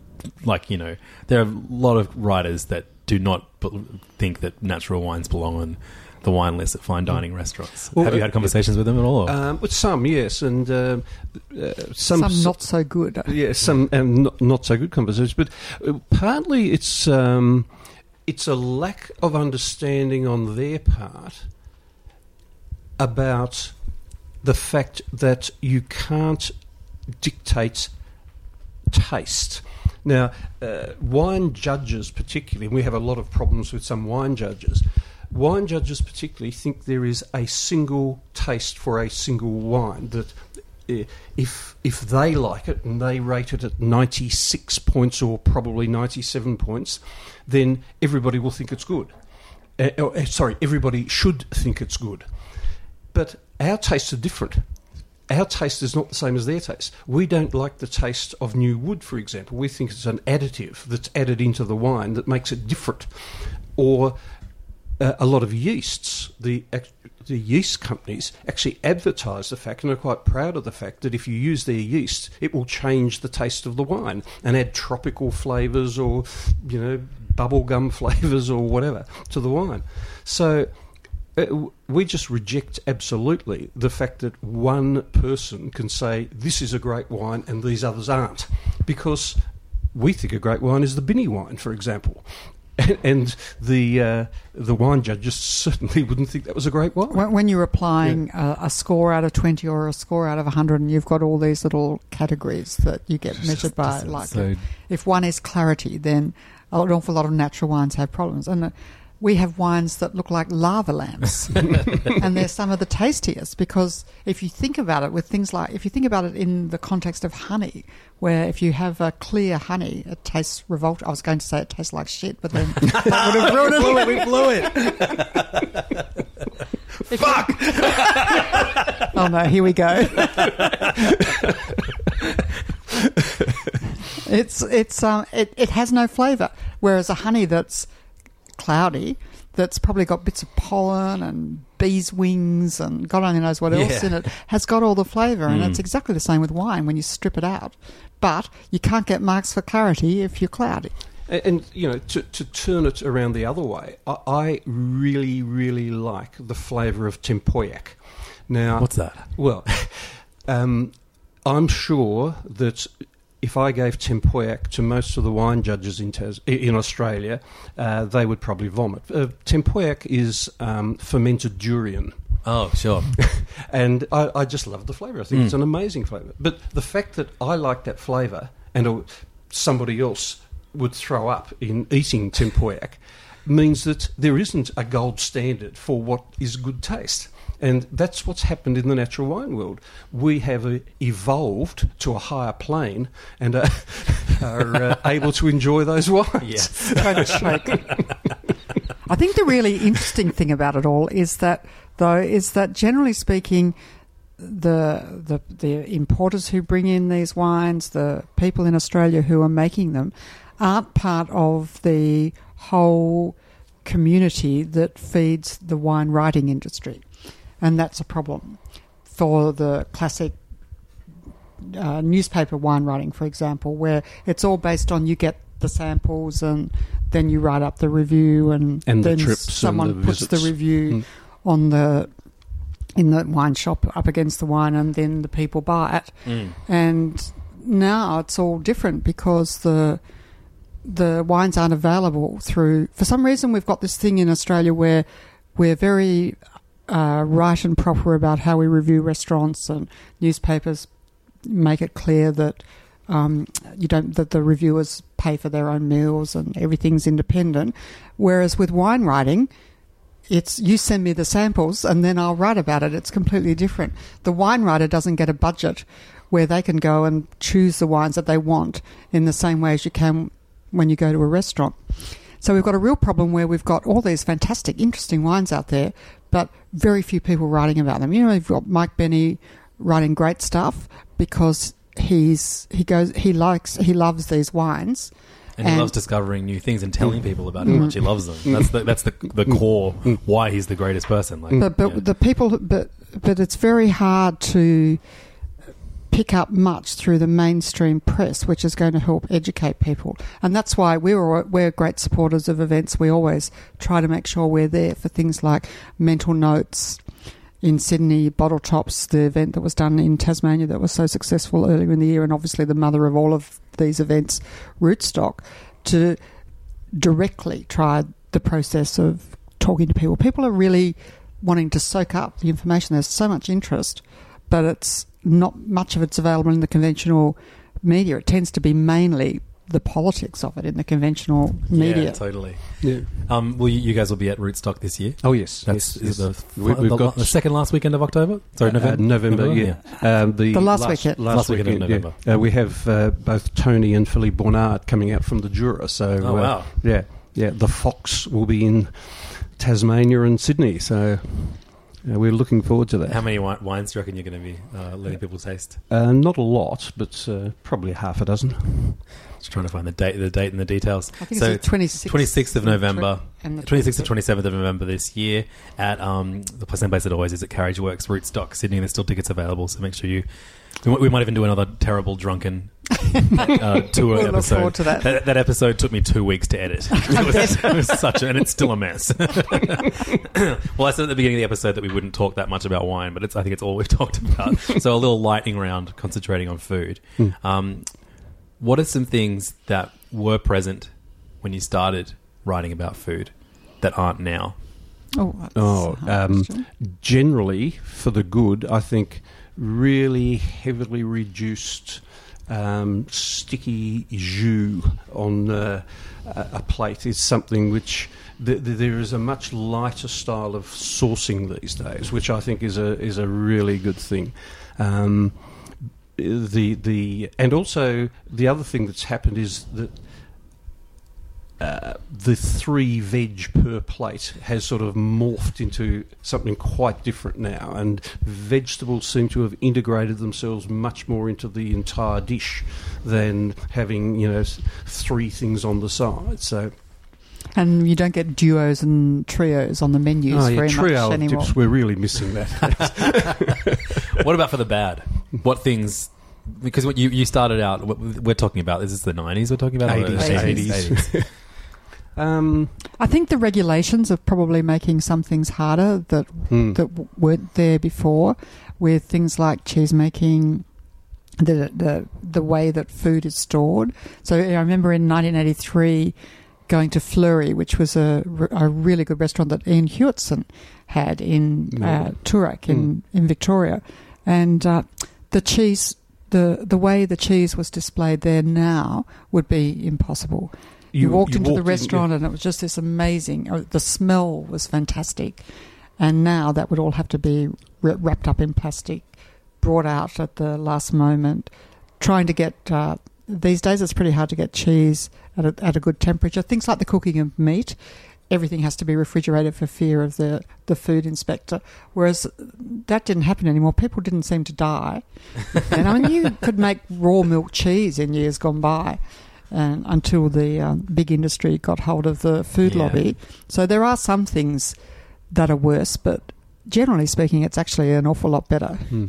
like you know there are a lot of writers that do not b- think that natural wines belong on the wine list at fine dining restaurants. Well, have you uh, had conversations with them at all? Um, with some, yes, and um, uh, some, Some, not so good. Yeah, some and not, not so good conversations, but uh, partly it's um, it's a lack of understanding on their part about the fact that you can't dictate taste. Now, uh, wine judges, particularly, we have a lot of problems with some wine judges. Wine judges, particularly, think there is a single taste for a single wine. That uh, if if they like it and they rate it at ninety six points or probably ninety seven points, then everybody will think it's good. Uh, sorry, everybody should think it's good. But our tastes are different. Our taste is not the same as their taste. We don't like the taste of new wood, for example. We think it's an additive that's added into the wine that makes it different. Or uh, a lot of yeasts, the the yeast companies actually advertise the fact and are quite proud of the fact that if you use their yeast, it will change the taste of the wine and add tropical flavours or you know bubblegum *laughs* flavours or whatever to the wine. So we just reject absolutely the fact that one person can say this is a great wine and these others aren't, because we think a great wine is the Binny wine, for example, *laughs* and the uh, the wine judges *laughs* certainly wouldn't think that was a great wine. When, when you're applying a, a score out of 20 or a score out of 100, and you've got all these little categories that you get measured by, like so- if, if one is clarity, then an awful lot of natural wines have problems. And uh, we have wines that look like lava lamps, *laughs* and they're some of the tastiest because if you think about it with things like, if you think about it in the context of honey, where if you have a clear honey, it tastes revolt. I was going to say it tastes like shit, but then that would have ruined it. we blew it. *laughs* Fuck! *laughs* oh no, here we go. it's it's um it, it has no flavour. Whereas a honey that's cloudy, that's probably got bits of pollen and bees' wings and God only knows what else in it, has got all the flavour. And Mm. it's exactly the same with wine when you strip it out. But you can't get marks for clarity if you're cloudy. And, and you know, to, to turn it around the other way, I, I really, really like the flavour of tempoyak. Now, What's that? Well, *laughs* um, I'm sure that if I gave tempoyak to most of the wine judges in, Tas- in Australia, uh, they would probably vomit. Uh, tempoyak is um, fermented durian. Oh, sure. *laughs* And I, I just love the flavour. I think it's an amazing flavour. But the fact that I like that flavour and somebody else would throw up in eating tempoyak means that there isn't a gold standard for what is good taste. And that's what's happened in the natural wine world. We have uh, evolved to a higher plane and uh, *laughs* are uh, *laughs* able to enjoy those wines. Yes. *laughs* Don't shake. I think the really interesting thing about it all is that, though, is that generally speaking, the the the importers who bring in these wines, the people in Australia who are making them, aren't part of the whole community that feeds the wine writing industry, and that's a problem for the classic uh, newspaper wine writing, for example, where it's all based on you get the samples and then you write up the review and, And the then and someone the puts the review Mm. on the in the wine shop up against the wine and then the people buy it. Mm. And now it's all different because the the wines aren't available through for some reason we've got this thing in Australia where we're very uh, right and proper about how we review restaurants and newspapers make it clear that um, you don't that the reviewers pay for their own meals and everything's independent. Whereas with wine writing, it's you send me the samples and then I'll write about it. It's completely different. The wine writer doesn't get a budget where they can go and choose the wines that they want in the same way as you can when you go to a restaurant. So we've got a real problem where we've got all these fantastic, interesting wines out there, but very few people writing about them. You know, you've got Mike Bennie writing great stuff because he's he goes he likes he loves these wines. And, he loves discovering new things and telling mm. people about how much he mm. loves them. That's the, that's the, the mm. core why he's the greatest person. Like, but but yeah. the people but but it's very hard to pick up much through the mainstream press which is going to help educate people and that's why we're we're great supporters of events we always try to make sure we're there for things like mental notes in Sydney, Bottle Tops, the event that was done in Tasmania that was so successful earlier in the year, and obviously the mother of all of these events, Rootstock, to directly try the process of talking to people. People are really wanting to soak up the information. There's so much interest, but it's not much of it's available in the conventional media. It tends to be mainly the politics of it in the conventional media. Yeah, totally. Yeah. Um, well, you, you guys will be at Rootstock this year. Oh yes, That's yes, is yes. the, We- we've the, got the second last weekend of October. Sorry, Uh, November. November, yeah. Um, the, The last weekend. Last, Last weekend weekend, of yeah. Uh, we have uh, both Tony and Philippe Bornard coming out from the Jura. So, Oh, uh, wow. yeah, yeah. The Fox will be in Tasmania and Sydney. So, uh, we're looking forward to that. How many wi- wines do you reckon you're going to be uh, letting people taste? Uh, not a lot, but uh, probably half a dozen. Just trying to find the date, the date, and the details. I think so it's the 26th, 26th of November, and the 26th to 27th of November this year at um, the same place it always is at Carriage Works, Rootstock, Sydney. There's still tickets available, so make sure you. We might even do another terrible drunken *laughs* uh, tour We'll look episode. forward to that. that. that episode took me two weeks to edit. *laughs* It was, it was such, a, and it's still a mess. *laughs* well, I said at the beginning of the episode that we wouldn't talk that much about wine, but it's I think it's all we've talked about. so a little lightning round, concentrating on food. Um, what are some things that were present when you started writing about food that aren't now? Oh, that's Oh, a hard um, generally for the good, I think really heavily reduced um, sticky jus on uh, a plate is something which th- th- there is a much lighter style of sourcing these days, which I think is a is a really good thing. Um, the the and also the other thing that's happened is that uh, the three veg per plate has sort of morphed into something quite different now, and vegetables seem to have integrated themselves much more into the entire dish than having you know three things on the side. So, And you don't get duos and trios on the menus oh, yeah, very trio much anymore. dips, we're really missing that. *laughs* What about for the bad? What things? Because what you you started out, we're talking about. Is this the nineties? We're talking about or the 80s, 80s? Um, I think the regulations are probably making some things harder that hmm. that weren't there before, with things like cheese making, the the the way that food is stored. So I remember in 1983 going to Fleury, which was a, a really good restaurant that Ian Hewitson had in uh, in, in Victoria, and uh, the cheese. The, the way the cheese was displayed there now would be impossible. You, walked into the walked in- restaurant and it was just this amazing. Uh, the smell was fantastic, and now that would all have to be wrapped up in plastic, brought out at the last moment. Trying to get uh, these days, it's pretty hard to get cheese at a, at a good temperature. Things like the cooking of meat, everything has to be refrigerated for fear of the the food inspector. Whereas that didn't happen anymore. People didn't seem to die, *laughs* and I mean, you could make raw milk cheese in years gone by and until the um, big industry got hold of the food Yeah. lobby. So there are some things that are worse, but generally speaking, it's actually an awful lot better. Hmm.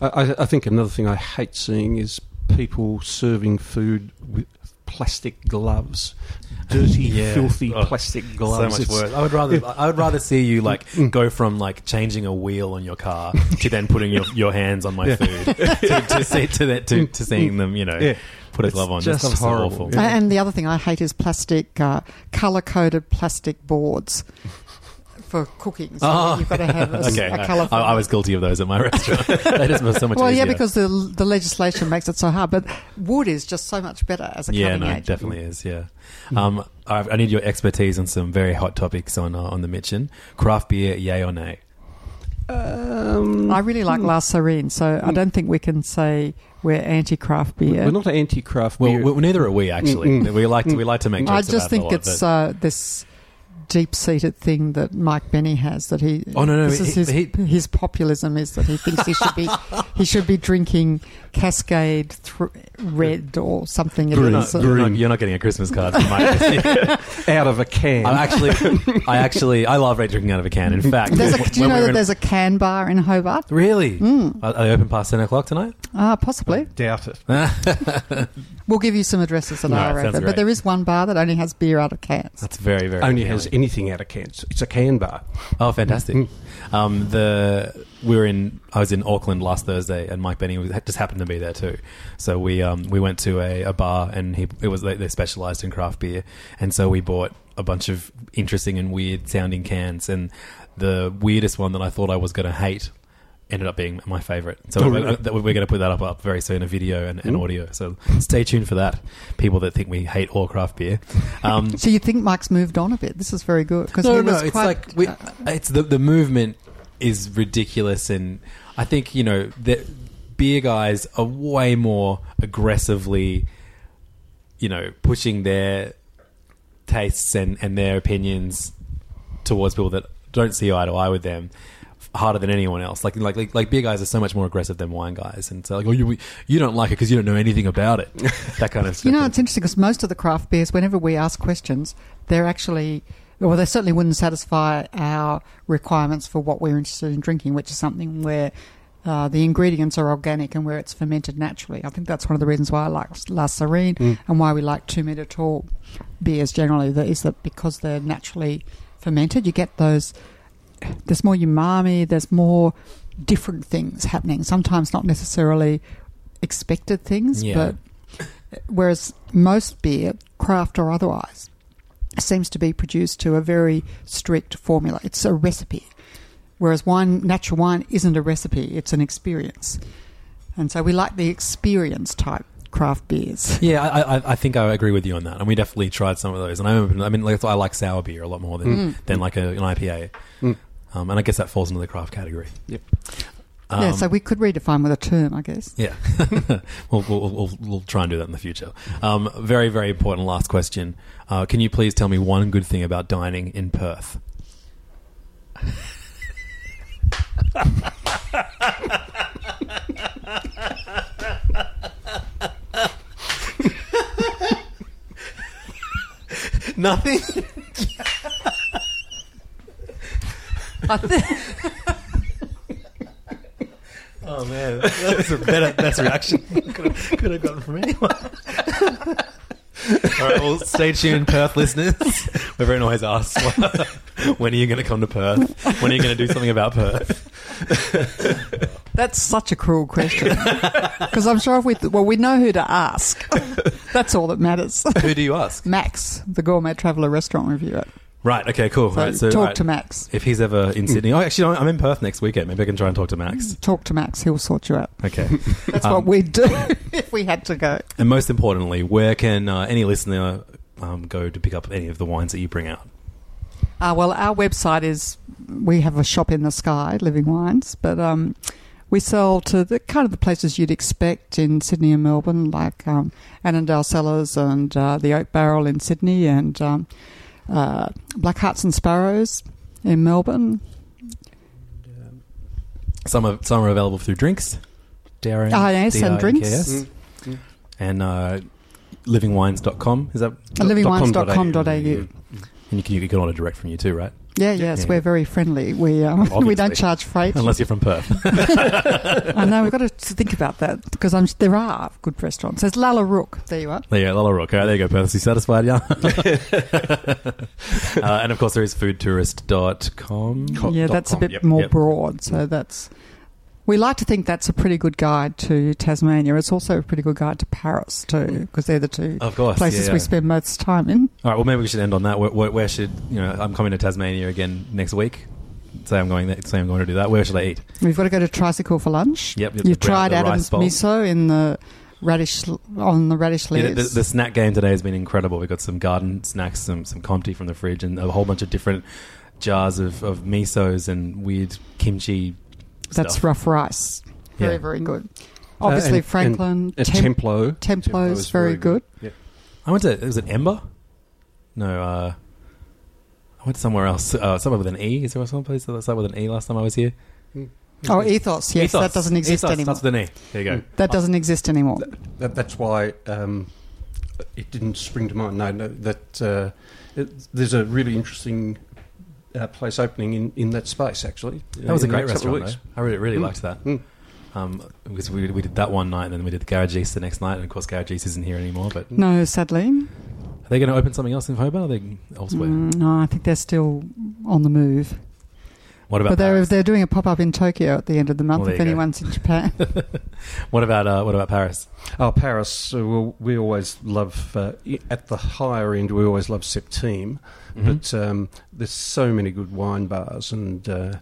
I, I- I think another thing I hate seeing is people serving food with plastic gloves, *laughs* dirty, Yeah. filthy Oh, plastic So gloves. much It's- worse. I would rather *laughs* I would rather see you like Mm. go from like changing a wheel on your car to then putting your, your hands on my Yeah. food *laughs* to, to see to that to, to seeing them you know Yeah. Put a It's glove on. just That's horrible. awful. Yeah. And the other thing I hate is plastic, uh, color coded plastic boards for cooking. So Oh. you've got to have a, Okay, a I, colourful. I was guilty of those at my *laughs* restaurant. *laughs* that is so much well, yeah, because the the legislation makes it so hard, but wood is just so much better as a yeah, cutting no, it agent. definitely is. Yeah, um, I, I need your expertise on some very hot topics on uh, on the Mitchen. Craft beer, yay or nay? Um, I really like La Sirène, so I don't think we can say we're anti-craft beer. we're not anti-craft Well, beer. well, neither are we actually. We like to we like to make. I just about think it a lot, it's uh, this deep-seated thing that Mike Bennie has that he. Oh, no, no, This is his, he- his populism is that he thinks he should be *laughs* he should be drinking Cascade thr red or something. it Green. You're not, you're, not, you're not getting a Christmas card from Mike. *laughs* out of a can. I actually, I actually, I love drinking out of a can. In fact, There's a, do you know we that in- there's a can bar in Hobart? really? Mm. Are are they open past ten o'clock tonight? Ah, possibly. Doubt it. *laughs* We'll give you some addresses that No, are sounds open. great. But there is one bar that only has beer out of cans. That's very, very. Only appealing. has anything out of cans. It's a can bar. Oh, fantastic! Mm. Um, the we were in. I was in Auckland last Thursday, and Mike Bennie was, just happened to be there too. So we um, we went to a, a bar, and he it was they, they specialised in craft beer, and so we bought a bunch of interesting and weird sounding cans, and the weirdest one that I thought I was going to hate ended up being my favourite. So Oh, we're, really? we're going to put that up, up very soon, a video and, and Mm. audio. So stay tuned for that. People that think we hate all craft beer. Um, *laughs* So you think Mike's moved on a bit? This is very good because no, no, was it's quite. like we, uh, it's the the movement is ridiculous, and I think you know the beer guys are way more aggressively, you know, pushing their tastes and and their opinions towards people that don't see eye to eye with them harder than anyone else. Like like like, like beer guys are so much more aggressive than wine guys, and so like oh you you don't like it because you don't know anything about it. *laughs* That kind of stuff. You know, it's interesting because most of the craft beers, whenever we ask questions, they're actually, well, they certainly wouldn't satisfy our requirements for what we're interested in drinking, which is something where uh, the ingredients are organic and where it's fermented naturally. I think that's one of the reasons why I like La Sirène Mm. and why we like two metre tall beers generally. That is that because they're naturally fermented, you get those. There's more umami. There's more different things happening. Sometimes not necessarily expected things, Yeah. but whereas most beer, craft or otherwise, seems to be produced to a very strict formula. It's a recipe. Whereas wine, natural wine, isn't a recipe; it's an experience. And so we like the experience type craft beers. *laughs* Yeah, I, I, I think I agree with you on that, and we definitely tried some of those. And I, remember, I mean, like, I like sour beer a lot more than than like a, an IPA, Mm. Um, and I guess that falls into the craft category. Yep. Um, yeah, so we could redefine with a term, I guess. yeah, *laughs* we'll, we'll, we'll, we'll try and do that in the future. Um, very, very important last question. Uh, can you please tell me one good thing about dining in Perth? *laughs* Nothing. *laughs* *laughs* Oh man, that was a better best reaction could have, could have gotten from anyone. All right, well, stay tuned, Perth listeners. Everyone always asks, *laughs* when are you going to come to Perth? When are you going to do something about Perth? That's such a cruel question. *laughs* Because I'm sure if we, well, we know who to ask. That's all that matters. Who do you ask? Max, the gourmet traveller restaurant reviewer. Right. Okay. Cool. So right, so talk right, to Max. if he's ever in Sydney. Oh, actually, I'm in Perth next weekend. Maybe I can try and talk to Max. Talk to Max. He'll sort you out. Okay. *laughs* That's Um, what we'd do *laughs* if we had to go. And most importantly, where can uh, any listener um, go to pick up any of the wines that you bring out? Uh, well, our website is we have a shop in the sky, Living Wines, but um, we sell to the kind of the places you'd expect in Sydney and Melbourne, like um, Annandale Cellars and uh, the Oak Barrel in Sydney, and um, uh, Black Hearts and Sparrows in Melbourne. Some are some are available through drinks. Darren. Ah, yes, and D-I-N-K-S. drinks. And uh, livingwines.com. Is that? livingwines.com.au. And you can, you can order direct from you too, right? Yeah, yes, Yeah. we're very friendly. We um, *laughs* we don't charge freight. *laughs* Unless you're from Perth. *laughs* I know we've got to think about that because I'm, there are good restaurants. There's Lalla Rookh. There you are. there you go, Lalla Rookh. All right, there you go, Perth. You satisfied, yeah? uh, and of course, there is foodtourist.com. Co- yeah, dot that's a bit yep. more Yep. broad. So that's we like to think that's a pretty good guide to Tasmania. It's also a pretty good guide to Paris too, because they're the two Of course. places yeah, yeah. we spend most time in. All right, well, maybe we should end on that. Where, where, where should, you know, I'm coming to Tasmania again next week. Say I'm going there, say I'm going to do that. Where should I eat? We've got to go to Tricycle for lunch. Yep, You've tried Adam's miso in the radish on the radish Yeah, leaves. the, the, the snack game today has been incredible. We've got some garden snacks, some some Comté from the fridge, and a whole bunch of different jars of, of misos and weird kimchi. That's stuff. rough rice. Very, Yeah. very good. Uh, Obviously, and- Franklin. and, and Temp- Templo. Templo's is very good. Yeah. I went to was it Ember? No, uh, I went somewhere else. Uh, somewhere with an E. Is there some place that started with an E last time I was here? Oh, Ethos. Yes, Ethos. that doesn't exist Ethos anymore. starts with an E. There you go. That doesn't exist anymore. That, that's why um, it didn't spring to mind. No, no that uh, it, there's a really interesting uh, place opening in, in that space. Actually, That was a great restaurant. Though. I really, really Mm. liked that. Mm. Um, because we, we did that one night, and then we did the Garagiste the next night, and of course Garagiste isn't here anymore. But No, sadly. are they going to open something else in Hobart? Or are they elsewhere? Mm, no, I think they're still on the move. What about But they're Paris? they're doing a pop up in Tokyo at the end of the month. Well, if you go. anyone's in Japan, *laughs* *laughs* what about uh, what about Paris? Oh, Paris. Uh, well, we always love uh, at the higher end. We always love Septime, Mhm. but um, there's so many good wine bars and uh,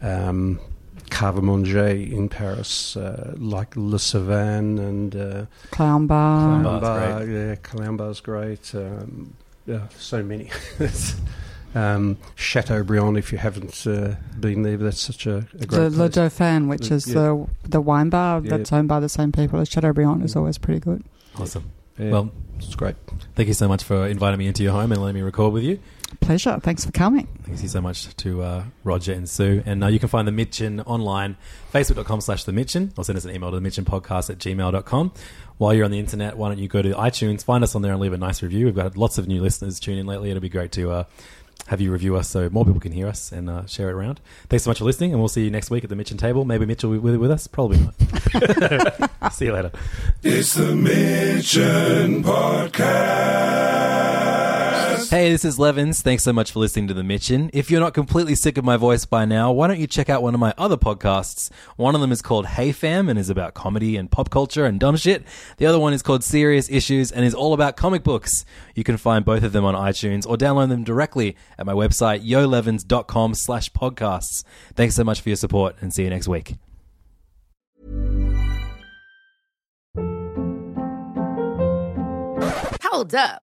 um, Cave Manger in Paris, uh, like Le Savan and uh, Clown Bar. Clown Bar. Bar's Bar, yeah, Clown Bar's great. Um, yeah, so many. *laughs* um, Chateaubriand, if you haven't uh, been there, that's such a, a great The Le place. Dauphin, which The- is yeah. the the wine bar Yeah. that's owned by the same people as Chateaubriand, is always pretty good. Awesome. Yeah, Well, it's great. thank you so much for inviting me into your home and letting me record with you. Pleasure. Thanks for coming. Thank you so much to uh, Roger and Sue. And uh, you can find The Mitchen online, facebook.com slash The Mitchen, or send us an email to themitchenpodcast at gmail.com. While you're on the internet, why don't you go to iTunes, find us on there and leave a nice review. We've got lots of new listeners tune in lately. It'll be great to uh, have you review us so more people can hear us and uh, share it around. Thanks so much for listening, and we'll see you next week at the Mitchen table. Maybe Mitchell will be with, us. Probably not. *laughs* see you later. It's the Mitchen Podcast. Hey, this is Levins. Thanks so much for listening to The Mitchen. If you're not completely sick of my voice by now, why don't you check out one of my other podcasts? One of them is called Hey Fam and is about comedy and pop culture and dumb shit. The other one is called Serious Issues and is all about comic books. You can find both of them on iTunes or download them directly at my website, yolevins.com slash podcasts. Thanks so much for your support and see you next week. Hold up.